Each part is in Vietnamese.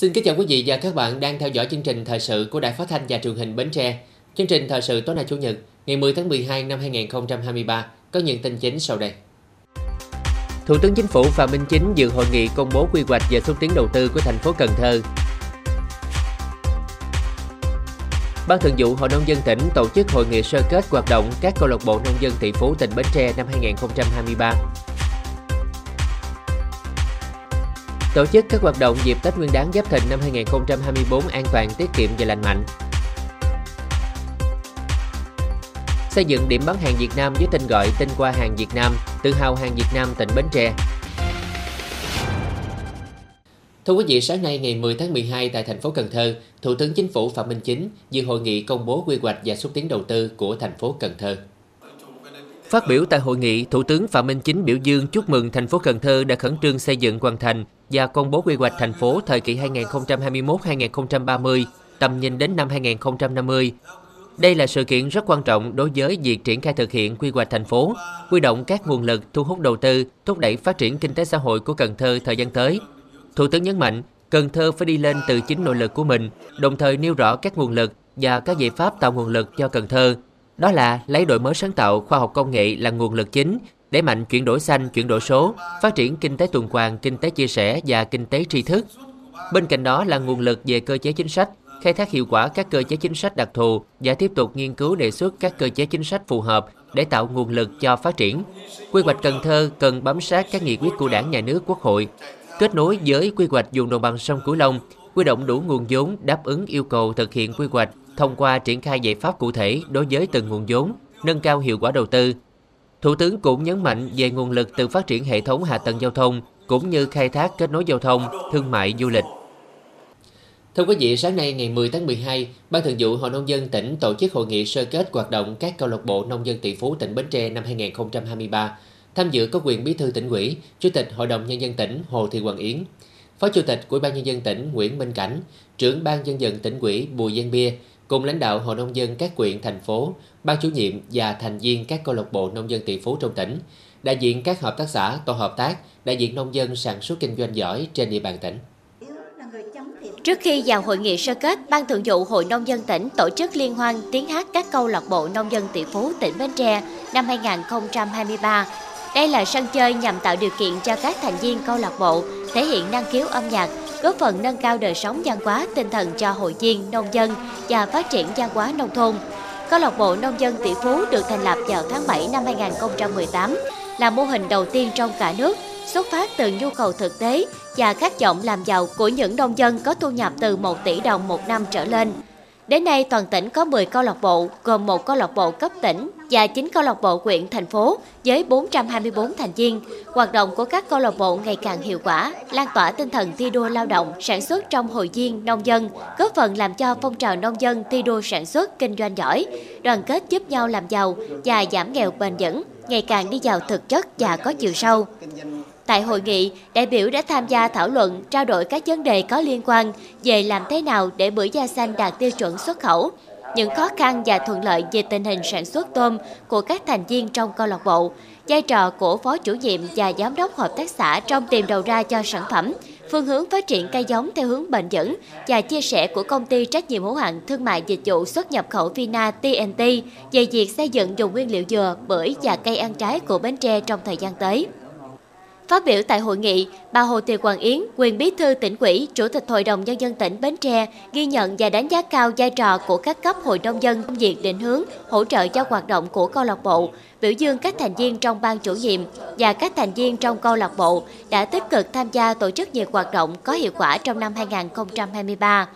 Xin kính chào quý vị và các bạn đang theo dõi chương trình thời sự của Đài Phát thanh và Truyền hình Bến Tre. Chương trình thời sự tối nay Chủ nhật, ngày 10 tháng 12 năm 2023 có những tin chính sau đây. Thủ tướng Chính phủ Phạm Minh Chính dự hội nghị công bố quy hoạch và xúc tiến đầu tư của thành phố Cần Thơ. Ban Thường vụ Hội nông dân tỉnh tổ chức hội nghị sơ kết hoạt động các câu lạc bộ nông dân tỷ phú tỉnh Bến Tre năm 2023. Tổ chức các hoạt động dịp Tết Nguyên đán Giáp Thìn năm 2024 an toàn, tiết kiệm và lành mạnh. Xây dựng điểm bán hàng Việt Nam với tên gọi tinh qua hàng Việt Nam, tự hào hàng Việt Nam tỉnh Bến Tre. Thưa quý vị, sáng nay ngày 10 tháng 12 tại thành phố Cần Thơ, Thủ tướng Chính phủ Phạm Minh Chính dự hội nghị công bố quy hoạch và xúc tiến đầu tư của thành phố Cần Thơ. Phát biểu tại hội nghị, Thủ tướng Phạm Minh Chính biểu dương chúc mừng thành phố Cần Thơ đã khẩn trương xây dựng hoàn thành và công bố quy hoạch thành phố thời kỳ 2021-2030, tầm nhìn đến năm 2050. Đây là sự kiện rất quan trọng đối với việc triển khai thực hiện quy hoạch thành phố, huy động các nguồn lực thu hút đầu tư, thúc đẩy phát triển kinh tế xã hội của Cần Thơ thời gian tới. Thủ tướng nhấn mạnh, Cần Thơ phải đi lên từ chính nội lực của mình, đồng thời nêu rõ các nguồn lực và các giải pháp tạo nguồn lực cho Cần Thơ. Đó là lấy đổi mới sáng tạo, khoa học công nghệ là nguồn lực chính, đẩy mạnh chuyển đổi xanh, chuyển đổi số, phát triển kinh tế tuần hoàn, kinh tế chia sẻ và kinh tế tri thức. Bên cạnh đó là nguồn lực về cơ chế chính sách, khai thác hiệu quả các cơ chế chính sách đặc thù và tiếp tục nghiên cứu đề xuất các cơ chế chính sách phù hợp để tạo nguồn lực cho phát triển. Quy hoạch Cần Thơ cần bám sát các nghị quyết của Đảng, Nhà nước, Quốc hội, kết nối với quy hoạch vùng đồng bằng sông Cửu Long, huy động đủ nguồn vốn đáp ứng yêu cầu thực hiện quy hoạch thông qua triển khai giải pháp cụ thể đối với từng nguồn vốn, nâng cao hiệu quả đầu tư, Thủ tướng cũng nhấn mạnh về nguồn lực từ phát triển hệ thống hạ tầng giao thông cũng như khai thác kết nối giao thông, thương mại, du lịch. Thưa quý vị, sáng nay ngày 10 tháng 12, Ban Thường vụ Hội Nông dân tỉnh tổ chức hội nghị sơ kết hoạt động các câu lạc bộ nông dân tỷ phú tỉnh Bến Tre năm 2023. Tham dự có quyền bí thư tỉnh ủy, Chủ tịch Hội đồng Nhân dân tỉnh Hồ Thị Hoàng Yến, Phó Chủ tịch của ban Nhân dân tỉnh Nguyễn Minh Cảnh, trưởng Ban dân dân tỉnh ủy Bùi Giang Bia, cùng lãnh đạo Hội Nông dân các quyện, thành phố, ban chủ nhiệm và thành viên các câu lạc bộ nông dân tỷ phú trong tỉnh, đại diện các hợp tác xã, tổ hợp tác, đại diện nông dân sản xuất kinh doanh giỏi trên địa bàn tỉnh. Trước khi vào hội nghị sơ kết, Ban Thường vụ Hội Nông dân tỉnh tổ chức liên hoan tiếng hát các câu lạc bộ nông dân tỷ phú tỉnh Bến Tre năm 2023. Đây là sân chơi nhằm tạo điều kiện cho các thành viên câu lạc bộ thể hiện năng khiếu âm nhạc, góp phần nâng cao đời sống văn hóa tinh thần cho hội viên, nông dân và phát triển văn hóa nông thôn. Câu lạc bộ nông dân tỷ phú được thành lập vào tháng 7 năm 2018 là mô hình đầu tiên trong cả nước xuất phát từ nhu cầu thực tế và khát vọng làm giàu của những nông dân có thu nhập từ 1 tỷ đồng một năm trở lên. Đến nay, toàn tỉnh có 10 câu lạc bộ, gồm một câu lạc bộ cấp tỉnh và 9 câu lạc bộ huyện, thành phố với 424 thành viên. Hoạt động của các câu lạc bộ ngày càng hiệu quả, lan tỏa tinh thần thi đua lao động, sản xuất trong hội viên, nông dân, góp phần làm cho phong trào nông dân thi đua sản xuất, kinh doanh giỏi, đoàn kết giúp nhau làm giàu và giảm nghèo bền vững, ngày càng đi vào thực chất và có chiều sâu. Tại hội nghị, đại biểu đã tham gia thảo luận, trao đổi các vấn đề có liên quan về làm thế nào để bưởi da xanh đạt tiêu chuẩn xuất khẩu, những khó khăn và thuận lợi về tình hình sản xuất tôm của các thành viên trong câu lạc bộ, vai trò của phó chủ nhiệm và giám đốc hợp tác xã trong tìm đầu ra cho sản phẩm, phương hướng phát triển cây giống theo hướng bền vững và chia sẻ của công ty trách nhiệm hữu hạn thương mại dịch vụ xuất nhập khẩu Vina TNT về việc xây dựng dùng nguyên liệu dừa, bưởi và cây ăn trái của Bến Tre trong thời gian tới. Phát biểu tại hội nghị, bà Hồ Thị Hoàng Yến, quyền bí thư tỉnh ủy, chủ tịch Hội đồng Nhân dân tỉnh Bến Tre, ghi nhận và đánh giá cao vai trò của các cấp hội nông dân trong việc định hướng, hỗ trợ cho hoạt động của câu lạc bộ, biểu dương các thành viên trong ban chủ nhiệm và các thành viên trong câu lạc bộ đã tích cực tham gia tổ chức nhiều hoạt động có hiệu quả trong năm 2023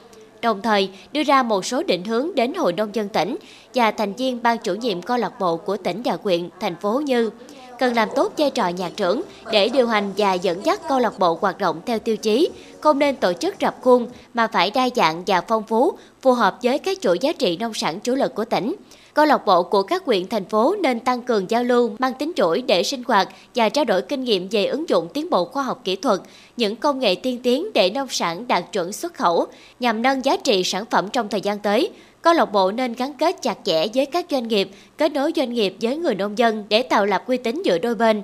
đồng thời đưa ra một số định hướng đến Hội nông dân tỉnh và thành viên ban chủ nhiệm câu lạc bộ của tỉnh và huyện, thành phố như cần làm tốt vai trò nhạc trưởng để điều hành và dẫn dắt câu lạc bộ hoạt động theo tiêu chí, không nên tổ chức rập khuôn mà phải đa dạng và phong phú, phù hợp với các chuỗi giá trị nông sản chủ lực của tỉnh. Câu lạc bộ của các huyện thành phố nên tăng cường giao lưu mang tính chuỗi để sinh hoạt và trao đổi kinh nghiệm về ứng dụng tiến bộ khoa học kỹ thuật, những công nghệ tiên tiến để nông sản đạt chuẩn xuất khẩu nhằm nâng giá trị sản phẩm trong thời gian tới, Câu lạc bộ nên gắn kết chặt chẽ với các doanh nghiệp, kết nối doanh nghiệp với người nông dân để tạo lập uy tín giữa đôi bên.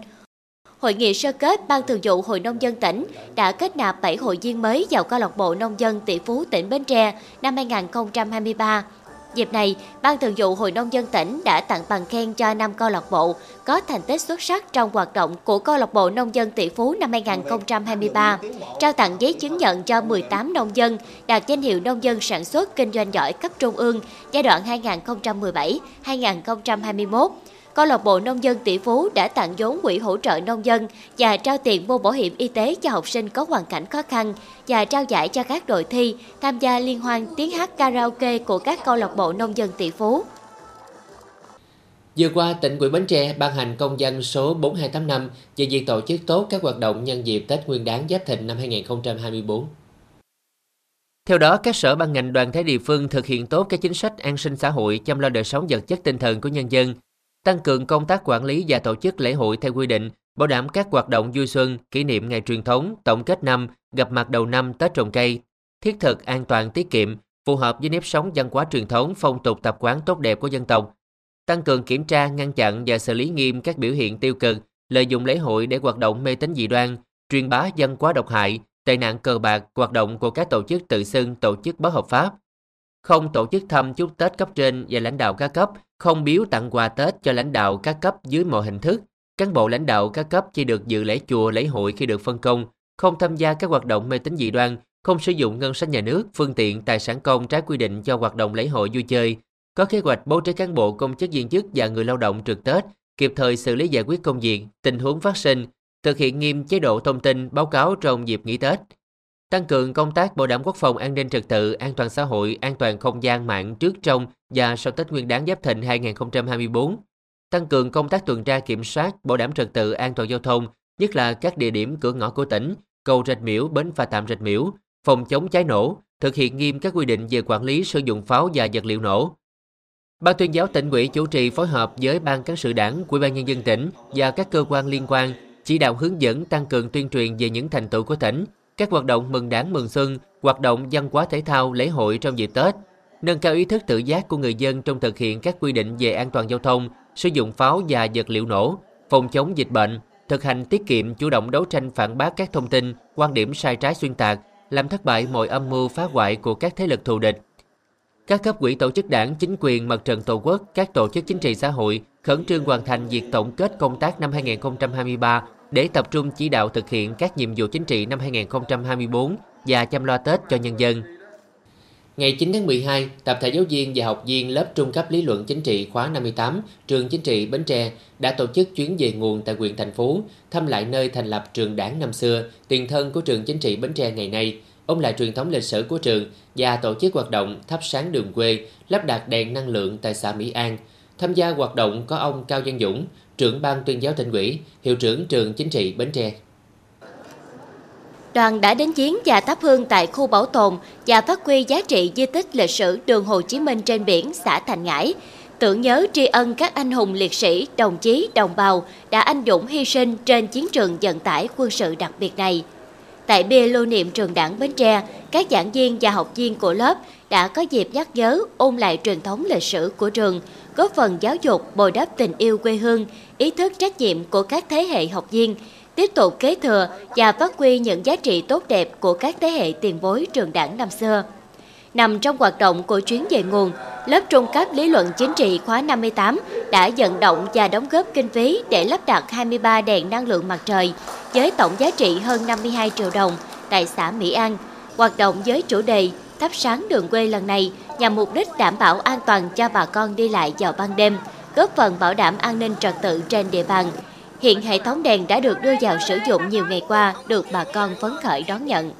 Hội nghị sơ kết Ban Thường vụ Hội Nông dân tỉnh đã kết nạp 7 hội viên mới vào câu lạc bộ nông dân tỷ phú tỉnh Bến Tre năm 2023. Dịp này, Ban Thường vụ Hội Nông dân tỉnh đã tặng bằng khen cho 5 câu lạc bộ có thành tích xuất sắc trong hoạt động của câu lạc bộ nông dân tỷ phú năm 2023, trao tặng giấy chứng nhận cho 18 nông dân đạt danh hiệu nông dân sản xuất kinh doanh giỏi cấp trung ương giai đoạn 2017-2021 câu lạc bộ nông dân tỷ phú đã tặng vốn quỹ hỗ trợ nông dân và trao tiền mua bảo hiểm y tế cho học sinh có hoàn cảnh khó khăn và trao giải cho các đội thi tham gia liên hoan tiếng hát karaoke của các câu lạc bộ nông dân tỷ phú. Vừa qua, tỉnh ủy Bến Tre ban hành công dân số 4285 về việc tổ chức tốt các hoạt động nhân dịp Tết Nguyên đán Giáp Thìn năm 2024. Theo đó, các sở ban ngành đoàn thể địa phương thực hiện tốt các chính sách an sinh xã hội, chăm lo đời sống vật chất tinh thần của nhân dân, tăng cường công tác quản lý và tổ chức lễ hội theo quy định, bảo đảm các hoạt động vui xuân, kỷ niệm ngày truyền thống, tổng kết năm, gặp mặt đầu năm Tết trồng cây, thiết thực, an toàn, tiết kiệm, phù hợp với nếp sống văn hóa truyền thống, phong tục tập quán tốt đẹp của dân tộc. Tăng cường kiểm tra, ngăn chặn và xử lý nghiêm các biểu hiện tiêu cực, lợi dụng lễ hội để hoạt động mê tín dị đoan, truyền bá văn hóa độc hại, tệ nạn cờ bạc, hoạt động của các tổ chức tự xưng tổ chức bất hợp pháp, không tổ chức thăm chúc Tết cấp trên và lãnh đạo các cấp, không biếu tặng quà Tết cho lãnh đạo các cấp dưới mọi hình thức. Cán bộ lãnh đạo các cấp chỉ được dự lễ chùa, lễ hội khi được phân công, không tham gia các hoạt động mê tín dị đoan, không sử dụng ngân sách nhà nước, phương tiện, tài sản công trái quy định cho hoạt động lễ hội vui chơi, có kế hoạch bố trí cán bộ công chức viên chức và người lao động trực Tết, kịp thời xử lý giải quyết công việc, tình huống phát sinh, thực hiện nghiêm chế độ thông tin báo cáo trong dịp nghỉ Tết, tăng cường công tác bảo đảm quốc phòng an ninh trật tự, an toàn xã hội, an toàn không gian mạng trước trong và sau Tết Nguyên đán Giáp Thìn 2024, tăng cường công tác tuần tra kiểm soát, bảo đảm trật tự an toàn giao thông, nhất là các địa điểm cửa ngõ của tỉnh, cầu Rạch Miễu, bến phà tạm Rạch Miễu, phòng chống cháy nổ, thực hiện nghiêm các quy định về quản lý sử dụng pháo và vật liệu nổ. Ban tuyên giáo tỉnh ủy chủ trì phối hợp với ban cán sự đảng, ủy ban nhân dân tỉnh và các cơ quan liên quan chỉ đạo hướng dẫn tăng cường tuyên truyền về những thành tựu của tỉnh, các hoạt động mừng đảng mừng xuân, hoạt động văn hóa thể thao, lễ hội trong dịp Tết, nâng cao ý thức tự giác của người dân trong thực hiện các quy định về an toàn giao thông, sử dụng pháo và vật liệu nổ, phòng chống dịch bệnh, thực hành tiết kiệm chủ động đấu tranh phản bác các thông tin, quan điểm sai trái xuyên tạc, làm thất bại mọi âm mưu phá hoại của các thế lực thù địch. Các cấp quỹ tổ chức đảng, chính quyền, mặt trận tổ quốc, các tổ chức chính trị xã hội khẩn trương hoàn thành việc tổng kết công tác năm 2023 để tập trung chỉ đạo thực hiện các nhiệm vụ chính trị năm 2024 và chăm lo Tết cho nhân dân. Ngày 9 tháng 12, tập thể giáo viên và học viên lớp trung cấp lý luận chính trị khóa 58, trường chính trị Bến Tre đã tổ chức chuyến về nguồn tại huyện thành phố, thăm lại nơi thành lập trường đảng năm xưa, tiền thân của trường chính trị Bến Tre ngày nay, ôn lại truyền thống lịch sử của trường và tổ chức hoạt động thắp sáng đường quê, lắp đặt đèn năng lượng tại xã Mỹ An. Tham gia hoạt động có ông Cao Văn Dũng, trưởng ban tuyên giáo tỉnh ủy, hiệu trưởng trường chính trị Bến Tre. Đoàn đã đến chiến và thắp hương tại khu bảo tồn và phát huy giá trị di tích lịch sử đường Hồ Chí Minh trên biển xã Thành Ngãi, tưởng nhớ tri ân các anh hùng liệt sĩ, đồng chí, đồng bào đã anh dũng hy sinh trên chiến trường vận tải quân sự đặc biệt này. Tại bia lưu niệm trường đảng Bến Tre, các giảng viên và học viên của lớp đã có dịp nhắc nhớ ôn lại truyền thống lịch sử của trường, góp phần giáo dục bồi đắp tình yêu quê hương, ý thức trách nhiệm của các thế hệ học viên, tiếp tục kế thừa và phát huy những giá trị tốt đẹp của các thế hệ tiền bối trường đảng năm xưa. Nằm trong hoạt động của chuyến về nguồn, lớp trung cấp lý luận chính trị khóa 58 đã vận động và đóng góp kinh phí để lắp đặt 23 đèn năng lượng mặt trời với tổng giá trị hơn 52 triệu đồng tại xã Mỹ An. Hoạt động với chủ đề thắp sáng đường quê lần này nhằm mục đích đảm bảo an toàn cho bà con đi lại vào ban đêm, góp phần bảo đảm an ninh trật tự trên địa bàn. Hiện hệ thống đèn đã được đưa vào sử dụng nhiều ngày qua, được bà con phấn khởi đón nhận.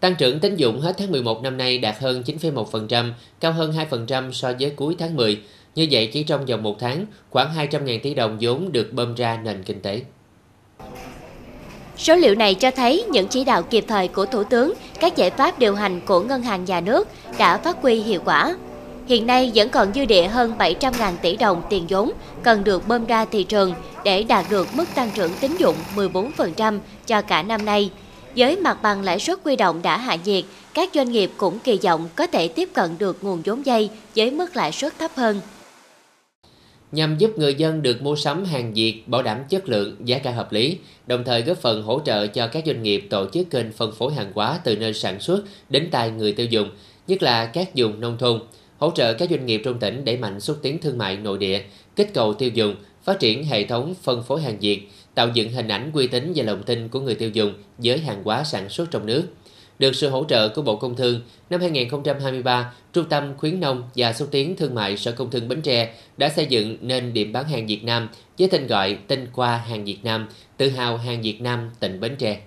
Tăng trưởng tín dụng hết tháng 11 năm nay đạt hơn 9,1%, cao hơn 2% so với cuối tháng 10. Như vậy, chỉ trong vòng một tháng, khoảng 200.000 tỷ đồng vốn được bơm ra nền kinh tế. Số liệu này cho thấy những chỉ đạo kịp thời của Thủ tướng, các giải pháp điều hành của Ngân hàng Nhà nước đã phát huy hiệu quả. Hiện nay vẫn còn dư địa hơn 700.000 tỷ đồng tiền vốn cần được bơm ra thị trường để đạt được mức tăng trưởng tín dụng 14% cho cả năm nay. Với mặt bằng lãi suất quy động đã hạ nhiệt, các doanh nghiệp cũng kỳ vọng có thể tiếp cận được nguồn vốn dây với mức lãi suất thấp hơn. nhằm giúp người dân được mua sắm hàng Việt bảo đảm chất lượng, giá cả hợp lý, đồng thời góp phần hỗ trợ cho các doanh nghiệp tổ chức kênh phân phối hàng hóa từ nơi sản xuất đến tay người tiêu dùng, nhất là các vùng nông thôn, hỗ trợ các doanh nghiệp trong tỉnh đẩy mạnh xúc tiến thương mại nội địa, kích cầu tiêu dùng, phát triển hệ thống phân phối hàng Việt, tạo dựng hình ảnh uy tín và lòng tin của người tiêu dùng với hàng hóa sản xuất trong nước. Được sự hỗ trợ của Bộ Công Thương, năm 2023, Trung tâm Khuyến nông và xúc tiến thương mại Sở Công Thương Bến Tre đã xây dựng nên điểm bán hàng Việt Nam với tên gọi Tinh Qua Hàng Việt Nam, tự hào hàng Việt Nam tỉnh Bến Tre.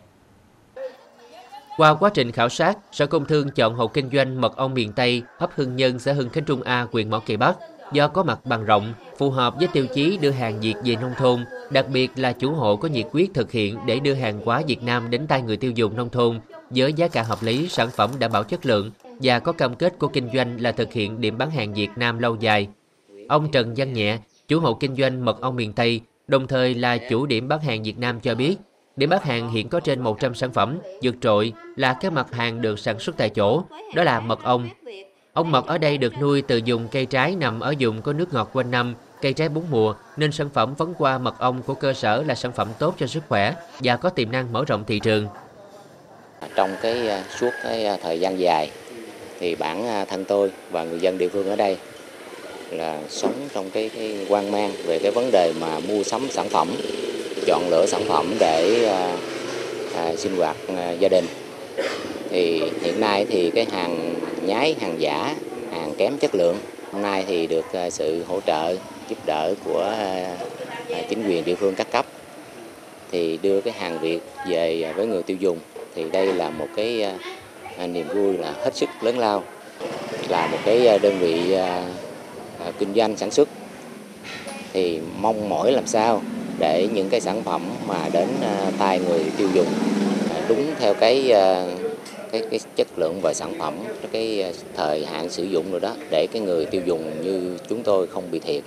Qua quá trình khảo sát, Sở Công Thương chọn hộ kinh doanh mật ong miền Tây, ấp Hưng Nhân, xã Hưng Khánh Trung A, huyện Mỏ Cày Bắc do có mặt bằng rộng, phù hợp với tiêu chí đưa hàng Việt về nông thôn, đặc biệt là chủ hộ có nhiệt quyết thực hiện để đưa hàng hóa Việt Nam đến tay người tiêu dùng nông thôn với giá cả hợp lý, sản phẩm đảm bảo chất lượng và có cam kết của kinh doanh là thực hiện điểm bán hàng Việt Nam lâu dài. Ông Trần Văn Nhẹ, chủ hộ kinh doanh mật ong miền Tây, đồng thời là chủ điểm bán hàng Việt Nam cho biết, điểm bán hàng hiện có trên 100 sản phẩm, vượt trội là các mặt hàng được sản xuất tại chỗ, đó là mật ong. Ong mật ở đây được nuôi từ dùng cây trái nằm ở vùng có nước ngọt quanh năm, cây trái bốn mùa nên sản phẩm vấn qua mật ong của cơ sở là sản phẩm tốt cho sức khỏe và có tiềm năng mở rộng thị trường. Trong cái à, suốt cái à, thời gian dài thì bản à, thân tôi và người dân địa phương ở đây là sống trong cái, cái quan mang về cái vấn đề mà mua sắm sản phẩm, chọn lựa sản phẩm để à, à, sinh hoạt à, gia đình. Thì hiện nay thì cái hàng nhái, hàng giả, hàng kém chất lượng hôm nay thì được à, sự hỗ trợ giúp đỡ của à, à, chính quyền địa phương các cấp. Thì đưa cái hàng Việt về với người tiêu dùng thì đây là một cái à, niềm vui là hết sức lớn lao. Là một cái đơn vị à, kinh doanh sản xuất. Thì mong mỏi làm sao để những cái sản phẩm mà đến à, tay người tiêu dùng à, đúng theo cái à, cái cái chất lượng và sản phẩm cái thời hạn sử dụng rồi đó để cái người tiêu dùng như chúng tôi không bị thiệt.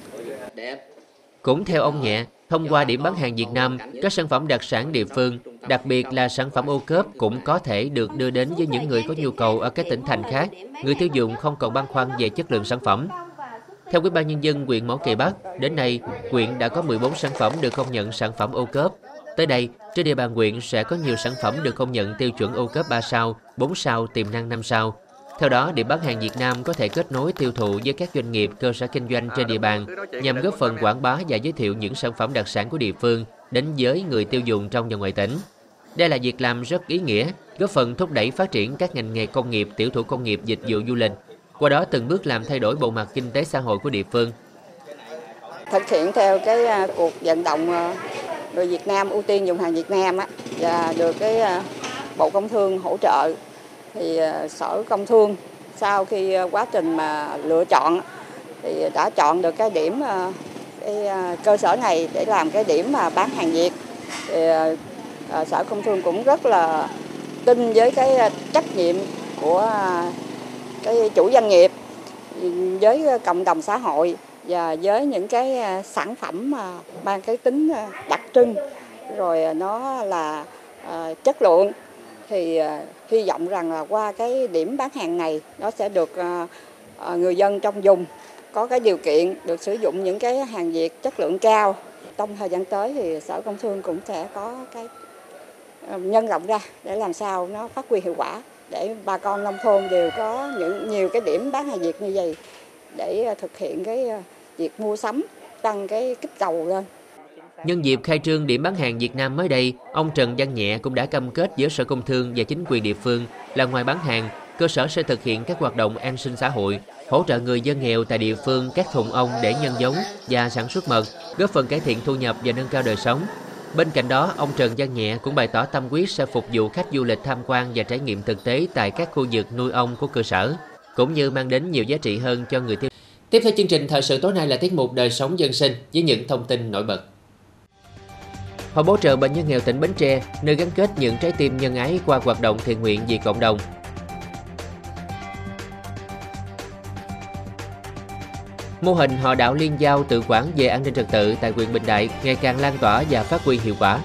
Cũng theo ông Nhẹ, thông qua điểm bán hàng Việt Nam, các sản phẩm đặc sản địa phương Đặc biệt là sản phẩm ô cớp cũng có thể được đưa đến với những người có nhu cầu ở các tỉnh thành khác. Người tiêu dùng không còn băn khoăn về chất lượng sản phẩm. Theo Ủy ban Nhân dân huyện Mỏ Cày Bắc, đến nay, huyện đã có 14 sản phẩm được công nhận sản phẩm ô cớp. Tới đây, trên địa bàn huyện sẽ có nhiều sản phẩm được công nhận tiêu chuẩn ô cớp 3 sao, 4 sao, tiềm năng 5 sao. Theo đó, điểm bán hàng Việt Nam có thể kết nối tiêu thụ với các doanh nghiệp, cơ sở kinh doanh trên địa bàn nhằm góp phần quảng bá và giới thiệu những sản phẩm đặc sản của địa phương đến với người tiêu dùng trong và ngoài tỉnh. Đây là việc làm rất ý nghĩa, góp phần thúc đẩy phát triển các ngành nghề công nghiệp, tiểu thủ công nghiệp, dịch vụ du lịch. Qua đó từng bước làm thay đổi bộ mặt kinh tế xã hội của địa phương. Thực hiện theo cái à, cuộc vận động à, người Việt Nam ưu tiên dùng hàng Việt Nam á, và được cái à, Bộ Công Thương hỗ trợ, thì Sở Công Thương sau khi quá trình mà lựa chọn thì đã chọn được cái điểm cái cơ sở này để làm cái điểm mà bán hàng Việt. Thì sở công thương cũng rất là tin với cái trách nhiệm của cái chủ doanh nghiệp với cộng đồng xã hội và với những cái à, sản phẩm mà mang cái tính à, đặc trưng, rồi à, nó là chất lượng, thì hy vọng rằng là qua cái điểm bán hàng này nó sẽ được người dân trong vùng có cái điều kiện được sử dụng những cái hàng Việt chất lượng cao. Trong thời gian tới thì Sở Công Thương cũng sẽ có cái nhân rộng ra để làm sao nó phát huy hiệu quả để bà con nông thôn đều có những nhiều cái điểm bán hàng Việt như vậy để ờ, thực hiện cái ờ, việc mua sắm tăng cái kích cầu lên. Nhân dịp khai trương điểm bán hàng Việt Nam mới đây, ông Trần Văn Nhẹ cũng đã cam kết với Sở Công Thương và chính quyền địa phương là ngoài bán hàng, cơ sở sẽ thực hiện các hoạt động an sinh xã hội, hỗ trợ người dân nghèo tại địa phương các thùng ong để nhân giống và sản xuất mật, góp phần cải thiện thu nhập và nâng cao đời sống, Bên cạnh đó, ông Trần Văn Nhẹ cũng bày tỏ tâm quyết sẽ phục vụ khách du lịch tham quan và trải nghiệm thực tế tại các khu vực nuôi ong của cơ sở, cũng như mang đến nhiều giá trị hơn cho người tiêu. Tiếp theo chương trình thời sự tối nay là tiết mục đời sống dân sinh với những thông tin nổi bật. Hội bổ trợ bệnh nhân nghèo tỉnh Bến Tre, nơi gắn kết những trái tim nhân ái qua hoạt động thiện nguyện vì cộng đồng, Mô hình họ đạo liên giao tự quản về an ninh trật tự tại huyện Bình Đại ngày càng lan tỏa và phát huy hiệu quả.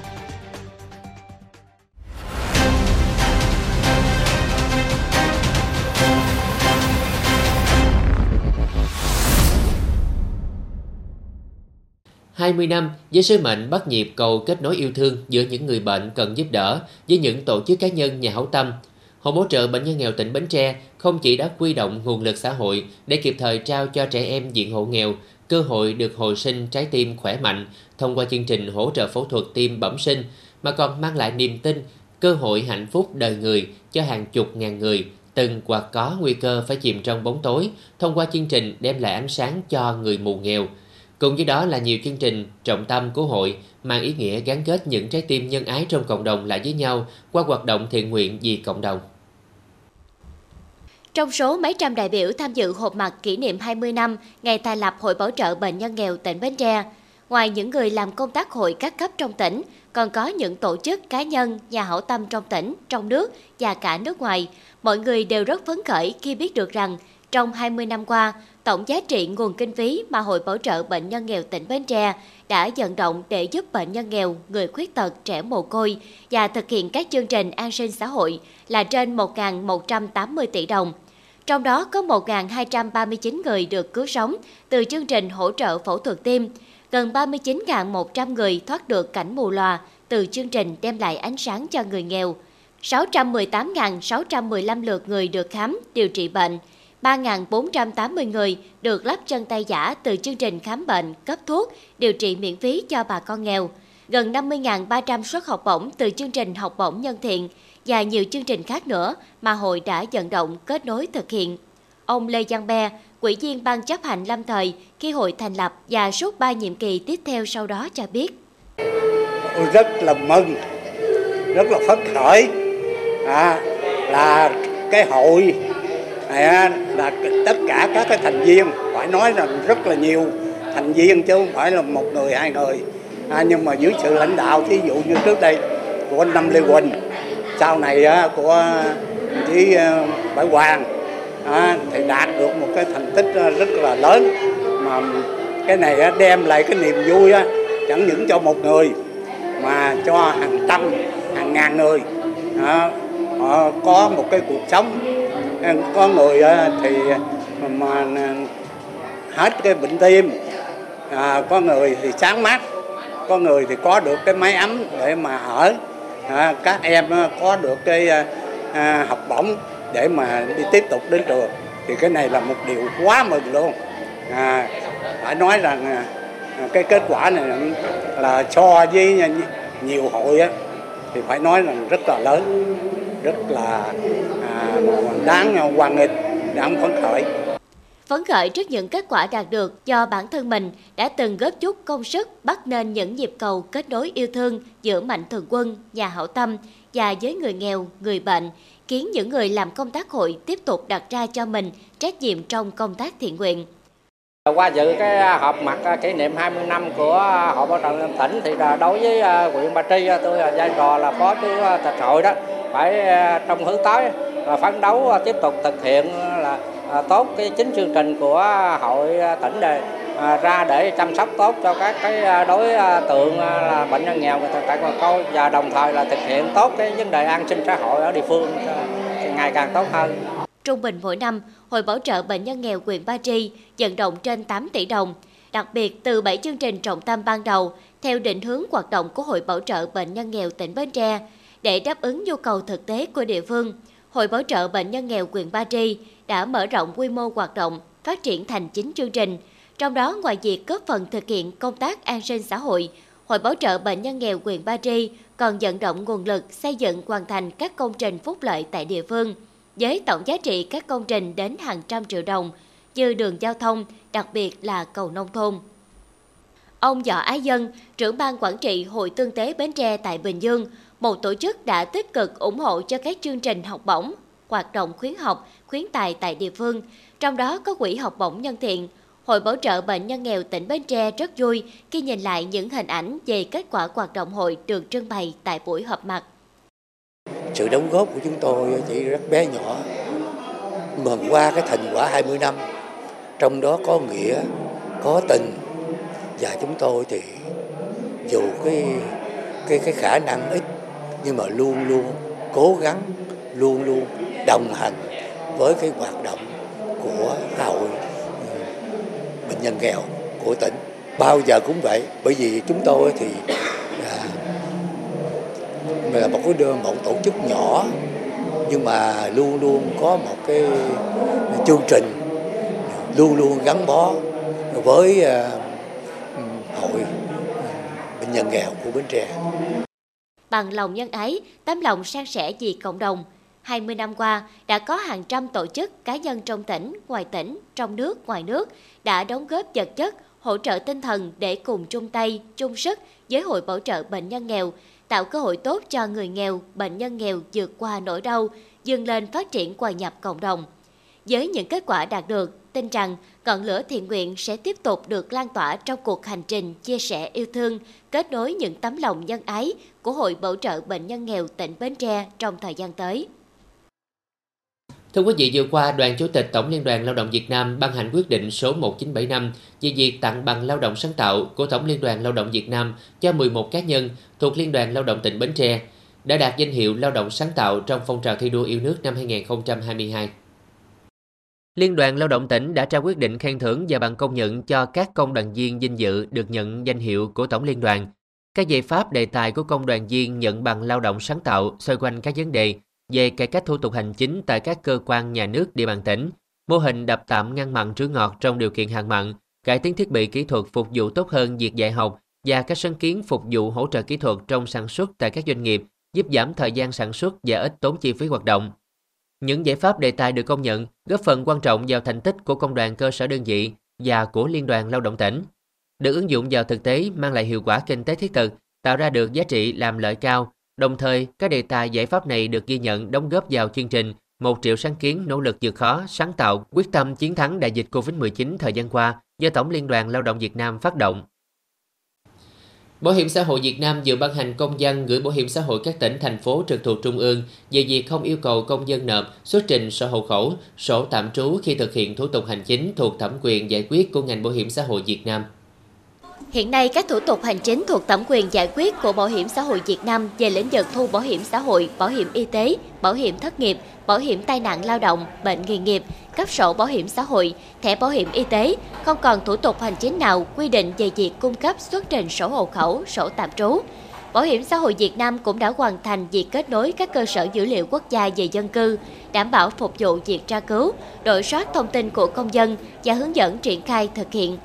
20 năm với sứ mệnh bắt nhịp cầu kết nối yêu thương giữa những người bệnh cần giúp đỡ với những tổ chức cá nhân nhà hảo tâm. Hội hỗ trợ bệnh nhân nghèo tỉnh Bến Tre không chỉ đã quy động nguồn lực xã hội để kịp thời trao cho trẻ em diện hộ nghèo cơ hội được hồi sinh trái tim khỏe mạnh thông qua chương trình hỗ trợ phẫu thuật tim bẩm sinh mà còn mang lại niềm tin, cơ hội hạnh phúc đời người cho hàng chục ngàn người từng hoặc có nguy cơ phải chìm trong bóng tối thông qua chương trình đem lại ánh sáng cho người mù nghèo. Cùng với đó là nhiều chương trình trọng tâm của hội mang ý nghĩa gắn kết những trái tim nhân ái trong cộng đồng lại với nhau qua hoạt động thiện nguyện vì cộng đồng. Trong số mấy trăm đại biểu tham dự họp mặt kỷ niệm 20 năm ngày thành lập Hội Bảo trợ Bệnh nhân nghèo tỉnh Bến Tre, ngoài những người làm công tác hội các cấp trong tỉnh, còn có những tổ chức cá nhân, nhà hảo tâm trong tỉnh, trong nước và cả nước ngoài. Mọi người đều rất phấn khởi khi biết được rằng trong 20 năm qua, tổng giá trị nguồn kinh phí mà Hội Bảo trợ Bệnh nhân nghèo tỉnh Bến Tre đã vận động để giúp bệnh nhân nghèo, người khuyết tật, trẻ mồ côi và thực hiện các chương trình an sinh xã hội là trên 1.180 tỷ đồng. Trong đó có 1.239 người được cứu sống từ chương trình hỗ trợ phẫu thuật tim, gần 39.100 người thoát được cảnh mù lòa từ chương trình đem lại ánh sáng cho người nghèo, 618.615 lượt người được khám, điều trị bệnh, 3.480 người được lắp chân tay giả từ chương trình khám bệnh, cấp thuốc, điều trị miễn phí cho bà con nghèo, gần 50.300 suất học bổng từ chương trình học bổng nhân thiện và nhiều chương trình khác nữa mà hội đã vận động kết nối thực hiện. Ông Lê Giang Be, quỹ viên Ban chấp hành lâm thời khi hội thành lập và suốt 3 nhiệm kỳ tiếp theo sau đó cho biết. Tôi rất là mừng, rất là phấn khởi à, là cái hội này là tất cả các cái thành viên phải nói là rất là nhiều thành viên chứ không phải là một người hai người. À, nhưng mà dưới sự lãnh đạo thí dụ như trước đây của anh Năm Lê Quỳnh sau này của à, chí à, Bảy Bảo Hoàng thì đạt được một cái thành tích à, rất là lớn. Mà cái này đem lại cái niềm vui chẳng những cho một người mà cho hàng trăm hàng ngàn người. Họ có một cái cuộc sống có người à, thì mà à, hết cái bệnh tim. À, có người thì sáng mắt có người thì có được cái máy ấm để mà ở. À, các em à, có được cái à, học bổng để mà đi tiếp tục đến trường. Thì cái này là một điều quá mừng luôn. À, phải nói rằng à, cái kết quả này là so với nhiều hội á, thì phải nói là rất là lớn rất là à, đáng hoan nghênh đáng phấn khởi phấn khởi trước những kết quả đạt được do bản thân mình đã từng góp chút công sức bắt nên những nhịp cầu kết nối yêu thương giữa mạnh thường quân, nhà hảo tâm và với người nghèo, người bệnh, khiến những người làm công tác hội tiếp tục đặt ra cho mình trách nhiệm trong công tác thiện nguyện. Qua dự cái à, họp mặt à, kỷ niệm 20 năm của à, Hội Bảo trợ tỉnh thì đối với huyện Ba Tri tôi là vai trò là phó chủ tịch hội đó phải trong hướng tới là phấn đấu tiếp tục thực hiện là tốt cái chính chương trình của hội tỉnh đề ra để chăm sóc tốt cho các cái đối tượng là bệnh nhân nghèo người tại mồ Câu và đồng thời là thực hiện tốt cái vấn đề an sinh xã hội ở địa phương ngày càng tốt hơn. Trung bình mỗi năm, Hội Bảo trợ Bệnh nhân nghèo huyện Ba Tri vận động trên 8 tỷ đồng, đặc biệt từ 7 chương trình trọng tâm ban đầu theo định hướng hoạt động của Hội Bảo trợ Bệnh nhân nghèo tỉnh Bến Tre để đáp ứng nhu cầu thực tế của địa phương. Hội Bảo trợ Bệnh nhân nghèo huyện Ba Tri đã mở rộng quy mô hoạt động, phát triển thành 9 chương trình. Trong đó, ngoài việc góp phần thực hiện công tác an sinh xã hội, Hội Bảo trợ Bệnh nhân nghèo huyện Ba Tri còn vận động nguồn lực xây dựng hoàn thành các công trình phúc lợi tại địa phương, với tổng giá trị các công trình đến hàng trăm triệu đồng, như đường giao thông, đặc biệt là cầu nông thôn. Ông Võ Ái Dân, trưởng ban quản trị Hội Tương tế Bến Tre tại Bình Dương, một tổ chức đã tích cực ủng hộ cho các chương trình học bổng, hoạt động khuyến học, khuyến tài tại địa phương, trong đó có quỹ học bổng nhân thiện. Hội Bảo trợ Bệnh nhân nghèo tỉnh Bến Tre rất vui khi nhìn lại những hình ảnh về kết quả hoạt động hội được trưng bày tại buổi họp mặt. Sự đóng góp của chúng tôi chỉ rất bé nhỏ, mừng qua cái thành quả 20 năm, trong đó có nghĩa, có tình, và chúng tôi thì dù cái cái cái khả năng ít nhưng mà luôn luôn cố gắng luôn luôn đồng hành với cái hoạt động của hội ừ, bệnh nhân nghèo của tỉnh. Bao giờ cũng vậy bởi vì chúng tôi thì là một cái đơn một tổ chức nhỏ nhưng mà luôn luôn có một cái à, chương trình luôn luôn gắn bó với à, hội bệnh nhân nghèo của Bến Tre. Bằng lòng nhân ái, tấm lòng san sẻ vì cộng đồng, 20 năm qua, đã có hàng trăm tổ chức, cá nhân trong tỉnh, ngoài tỉnh, trong nước, ngoài nước đã đóng góp vật chất, hỗ trợ tinh thần để cùng chung tay, chung sức với Hội Bảo trợ Bệnh nhân nghèo, tạo cơ hội tốt cho người nghèo, bệnh nhân nghèo vượt qua nỗi đau, dừng lên phát triển hòa nhập cộng đồng. Với những kết quả đạt được, tin rằng ngọn lửa thiện nguyện sẽ tiếp tục được lan tỏa trong cuộc hành trình chia sẻ yêu thương, kết nối những tấm lòng nhân ái của Hội Bảo trợ Bệnh nhân nghèo tỉnh Bến Tre trong thời gian tới. Thưa quý vị, vừa qua, Đoàn Chủ tịch Tổng Liên đoàn Lao động Việt Nam ban hành quyết định số 1975 về việc tặng bằng lao động sáng tạo của Tổng Liên đoàn Lao động Việt Nam cho 11 cá nhân thuộc Liên đoàn Lao động tỉnh Bến Tre đã đạt danh hiệu lao động sáng tạo trong phong trào thi đua yêu nước năm 2022. Liên đoàn Lao động tỉnh đã trao quyết định khen thưởng và bằng công nhận cho các công đoàn viên vinh dự được nhận danh hiệu của Tổng Liên đoàn. Các giải pháp đề tài của công đoàn viên nhận bằng lao động sáng tạo xoay quanh các vấn đề về cải cách thủ tục hành chính tại các cơ quan nhà nước địa bàn tỉnh, mô hình đập tạm ngăn mặn trữ ngọt trong điều kiện hạn mặn, cải tiến thiết bị kỹ thuật phục vụ tốt hơn việc dạy học và các sáng kiến phục vụ hỗ trợ kỹ thuật trong sản xuất tại các doanh nghiệp, giúp giảm thời gian sản xuất và ít tốn chi phí hoạt động. Những giải pháp đề tài được công nhận góp phần quan trọng vào thành tích của công đoàn cơ sở đơn vị và của Liên đoàn Lao động tỉnh. Được ứng dụng vào thực tế mang lại hiệu quả kinh tế thiết thực, tạo ra được giá trị làm lợi cao Đồng thời, các đề tài giải pháp này được ghi nhận đóng góp vào chương trình một triệu sáng kiến nỗ lực vượt khó, sáng tạo, quyết tâm chiến thắng đại dịch COVID-19 thời gian qua do Tổng Liên đoàn Lao động Việt Nam phát động. Bảo hiểm xã hội Việt Nam vừa ban hành công văn gửi bảo hiểm xã hội các tỉnh, thành phố trực thuộc trung ương về việc không yêu cầu công dân nộp xuất trình sổ hộ khẩu, sổ tạm trú khi thực hiện thủ tục hành chính thuộc thẩm quyền giải quyết của ngành bảo hiểm xã hội Việt Nam. Hiện nay, các thủ tục hành chính thuộc thẩm quyền giải quyết của Bảo hiểm xã hội Việt Nam về lĩnh vực thu bảo hiểm xã hội, bảo hiểm y tế, bảo hiểm thất nghiệp, bảo hiểm tai nạn lao động, bệnh nghề nghiệp, cấp sổ bảo hiểm xã hội, thẻ bảo hiểm y tế, không còn thủ tục hành chính nào quy định về việc cung cấp xuất trình sổ hộ khẩu, sổ tạm trú. Bảo hiểm xã hội Việt Nam cũng đã hoàn thành việc kết nối các cơ sở dữ liệu quốc gia về dân cư, đảm bảo phục vụ việc tra cứu, đổi soát thông tin của công dân và hướng dẫn triển khai thực hiện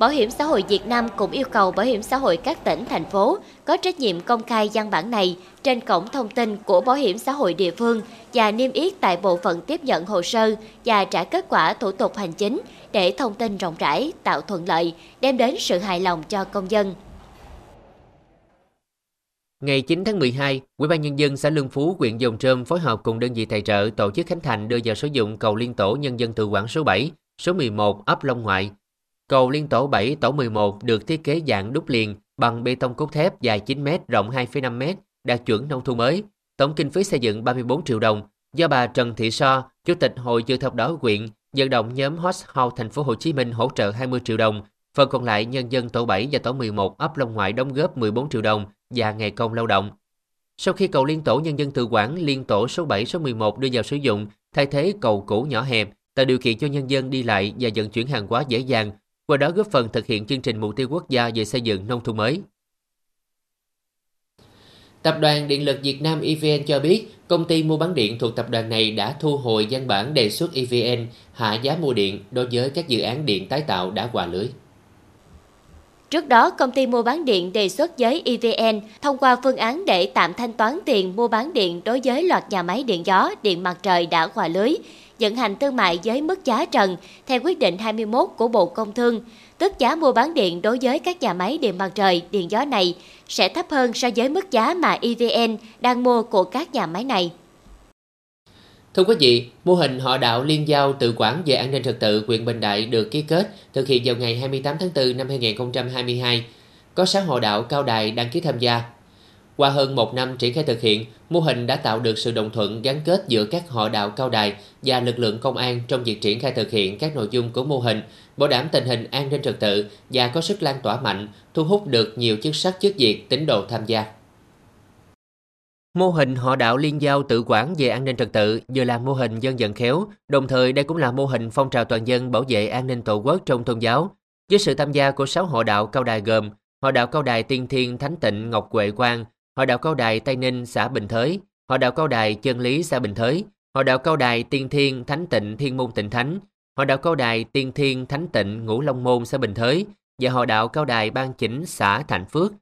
Bảo hiểm xã hội Việt Nam cũng yêu cầu Bảo hiểm xã hội các tỉnh, thành phố có trách nhiệm công khai văn bản này trên cổng thông tin của Bảo hiểm xã hội địa phương và niêm yết tại bộ phận tiếp nhận hồ sơ và trả kết quả thủ tục hành chính để thông tin rộng rãi, tạo thuận lợi, đem đến sự hài lòng cho công dân. Ngày 9 tháng 12, Ủy ban nhân dân xã Lương Phú, huyện Dòng Trơm phối hợp cùng đơn vị tài trợ tổ chức khánh thành đưa vào sử dụng cầu liên tổ nhân dân tự quản số 7, số 11 ấp Long Ngoại, Cầu liên tổ 7 tổ 11 được thiết kế dạng đúc liền bằng bê tông cốt thép dài 9m rộng 2,5m, đạt chuẩn nông thôn mới. Tổng kinh phí xây dựng 34 triệu đồng do bà Trần Thị So, Chủ tịch Hội Chữ thập đỏ huyện, vận động nhóm Host House thành phố Hồ Chí Minh hỗ trợ 20 triệu đồng. Phần còn lại nhân dân tổ 7 và tổ 11 ấp Long Ngoại đóng góp 14 triệu đồng và ngày công lao động. Sau khi cầu liên tổ nhân dân tự quản liên tổ số 7 số 11 đưa vào sử dụng, thay thế cầu cũ nhỏ hẹp, tạo điều kiện cho nhân dân đi lại và vận chuyển hàng hóa dễ dàng, qua đó góp phần thực hiện chương trình mục tiêu quốc gia về xây dựng nông thôn mới. Tập đoàn Điện lực Việt Nam EVN cho biết, công ty mua bán điện thuộc tập đoàn này đã thu hồi văn bản đề xuất EVN hạ giá mua điện đối với các dự án điện tái tạo đã qua lưới. Trước đó, công ty mua bán điện đề xuất với EVN thông qua phương án để tạm thanh toán tiền mua bán điện đối với loạt nhà máy điện gió, điện mặt trời đã qua lưới vận hành thương mại với mức giá trần theo quyết định 21 của Bộ Công Thương, tức giá mua bán điện đối với các nhà máy điện mặt trời, điện gió này sẽ thấp hơn so với mức giá mà EVN đang mua của các nhà máy này. Thưa quý vị, mô hình họ đạo liên giao tự quản về an ninh trật tự huyện Bình Đại được ký kết thực hiện vào ngày 28 tháng 4 năm 2022. Có 6 họ đạo cao đài đăng ký tham gia. Qua hơn một năm triển khai thực hiện, mô hình đã tạo được sự đồng thuận gắn kết giữa các họ đạo cao đài và lực lượng công an trong việc triển khai thực hiện các nội dung của mô hình, bảo đảm tình hình an ninh trật tự và có sức lan tỏa mạnh, thu hút được nhiều chức sắc chức việc tín đồ tham gia. Mô hình họ đạo liên giao tự quản về an ninh trật tự vừa là mô hình dân vận khéo, đồng thời đây cũng là mô hình phong trào toàn dân bảo vệ an ninh tổ quốc trong tôn giáo. với sự tham gia của 6 họ đạo cao đài gồm họ đạo cao đài Tiên Thiên Thánh Tịnh Ngọc Huệ Quang, họ đạo cao đài Tây Ninh xã Bình Thới, họ đạo cao đài Chân Lý xã Bình Thới, họ đạo cao đài Tiên Thiên Thánh Tịnh Thiên Môn Tịnh Thánh, họ đạo cao đài Tiên Thiên Thánh Tịnh Ngũ Long Môn xã Bình Thới và họ đạo cao đài Ban Chỉnh xã Thạnh Phước.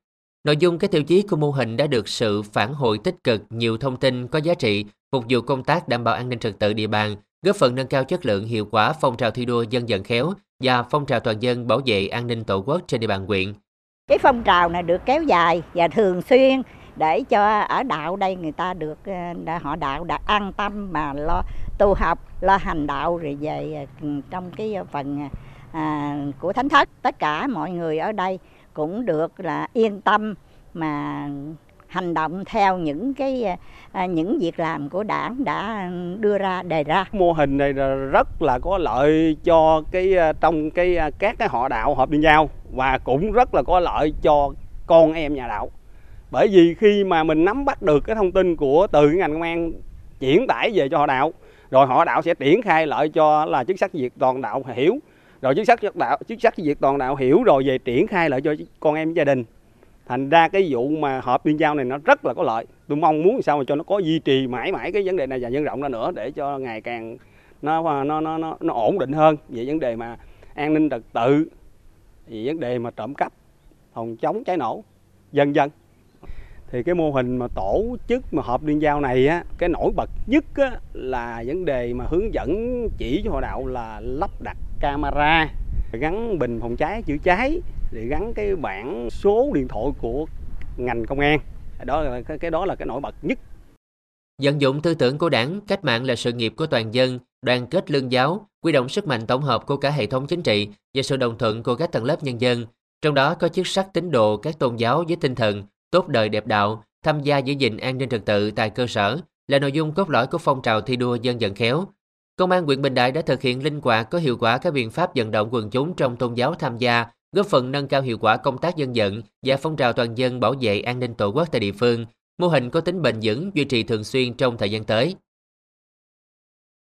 Nội dung các tiêu chí của mô hình đã được sự phản hồi tích cực, nhiều thông tin có giá trị phục vụ công tác đảm bảo an ninh trật tự địa bàn, góp phần nâng cao chất lượng hiệu quả phong trào thi đua dân vận khéo và phong trào toàn dân bảo vệ an ninh tổ quốc trên địa bàn huyện. Cái phong trào này được kéo dài và thường xuyên để cho ở đạo đây người ta được ờ, họ đạo đã an tâm mà lo tu học, lo hành đạo rồi về ờ, trong cái phần ờ, à, của thánh thất. Tất cả mọi người ở đây cũng được là yên tâm mà hành động theo những cái à, những việc làm của đảng đã đưa ra đề ra. Mô hình này rất là có lợi cho cái trong cái các cái họ đạo hợp liên nhau và cũng rất là có lợi cho con em nhà đạo bởi vì khi mà mình nắm bắt được cái thông tin của từ ngành công an chuyển tải về cho họ đạo rồi họ đạo sẽ triển khai lại cho là chức sắc việc toàn đạo hiểu rồi chức sắc đạo chức sắc việc toàn đạo hiểu rồi về triển khai lại cho con em gia đình. Thành ra cái vụ mà họp biên giao này nó rất là có lợi. Tôi mong muốn sao mà cho nó có duy trì mãi mãi cái vấn đề này và nhân rộng ra nữa để cho ngày càng nó nó nó nó, nó ổn định hơn về vấn đề mà an ninh trật tự về vấn đề mà trộm cắp phòng chống cháy nổ dần dần thì cái mô hình mà tổ chức mà họp liên giao này á cái nổi bật nhất á, là vấn đề mà hướng dẫn chỉ cho họ đạo là lắp đặt camera gắn bình phòng cháy chữa cháy để gắn cái bảng số điện thoại của ngành công an đó là cái, cái đó là cái nổi bật nhất Vận dụng tư tưởng của đảng, cách mạng là sự nghiệp của toàn dân, đoàn kết lương giáo, quy động sức mạnh tổng hợp của cả hệ thống chính trị và sự đồng thuận của các tầng lớp nhân dân. Trong đó có chức sắc tín đồ các tôn giáo với tinh thần, tốt đời đẹp đạo, tham gia giữ gìn an ninh trật tự tại cơ sở là nội dung cốt lõi của phong trào thi đua dân vận khéo. Công an huyện Bình Đại đã thực hiện linh hoạt có hiệu quả các biện pháp vận động quần chúng trong tôn giáo tham gia góp phần nâng cao hiệu quả công tác dân vận và phong trào toàn dân bảo vệ an ninh tổ quốc tại địa phương. Mô hình có tính bền vững, duy trì thường xuyên trong thời gian tới.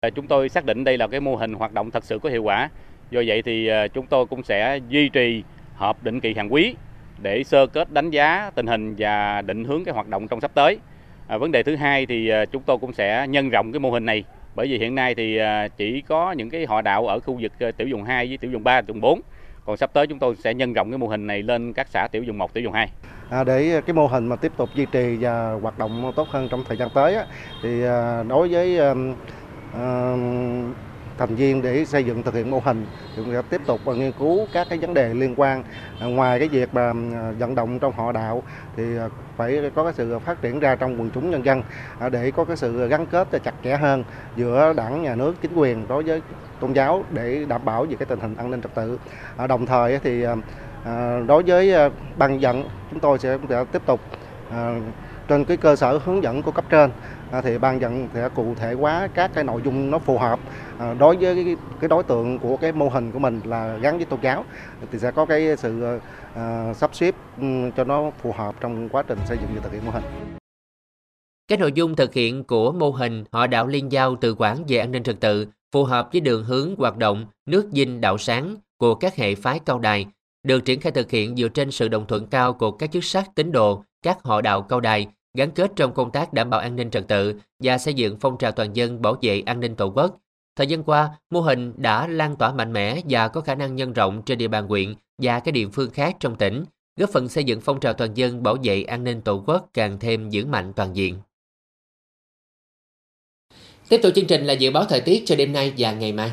Ờ, chúng tôi xác định đây là cái mô hình hoạt động thật sự có hiệu quả. Do vậy thì ờ, chúng tôi cũng sẽ duy trì họp định kỳ hàng quý để sơ kết đánh giá tình hình và định hướng cái hoạt động trong sắp tới. À, vấn đề thứ hai thì à, chúng tôi cũng sẽ nhân rộng cái mô hình này bởi vì hiện nay thì à, chỉ có những cái họ đạo ở khu vực à, tiểu vùng 2 với tiểu vùng 3, tiểu vùng 4 còn sắp tới chúng tôi sẽ nhân rộng cái mô hình này lên các xã tiểu vùng 1, tiểu vùng 2. À, để cái mô hình mà tiếp tục duy trì và hoạt động tốt hơn trong thời gian tới á, thì đối với thành viên để xây dựng thực hiện mô hình. Chúng sẽ tiếp tục nghiên cứu các cái vấn đề liên quan. À, ngoài cái việc mà à, vận động trong họ đạo thì à, phải có cái sự phát triển ra trong quần chúng nhân dân để có cái sự gắn kết chặt chẽ hơn giữa đảng, nhà nước, chính quyền đối với tôn giáo để đảm bảo về cái tình hình an ninh trật tự. Đồng thời thì đối với ban dẫn chúng tôi sẽ tiếp tục trên cái cơ sở hướng dẫn của cấp trên À, thì ban dân sẽ cụ thể hóa các cái nội dung nó phù hợp à, đối với cái, đối tượng của cái mô hình của mình là gắn với tôn giáo thì sẽ có cái sự ờ, à, sắp xếp ừ, cho nó phù hợp trong quá trình xây dựng và thực hiện mô hình. Các nội dung thực hiện của mô hình họ đạo liên giao tự quản về an ninh trật tự phù hợp với đường hướng hoạt động nước dinh đạo sáng của các hệ phái cao đài được triển khai thực hiện dựa trên sự đồng thuận cao của các chức sắc tín đồ, các họ đạo cao đài gắn kết trong công tác đảm bảo an ninh trật tự và xây dựng phong trào toàn dân bảo vệ an ninh tổ quốc. Thời gian qua, mô hình đã lan tỏa mạnh mẽ và có khả năng nhân rộng trên địa bàn huyện và các địa phương khác trong tỉnh, góp phần xây dựng phong trào toàn dân bảo vệ an ninh tổ quốc càng thêm vững mạnh toàn diện. Tiếp tục chương trình là dự báo thời tiết cho đêm nay và ngày mai.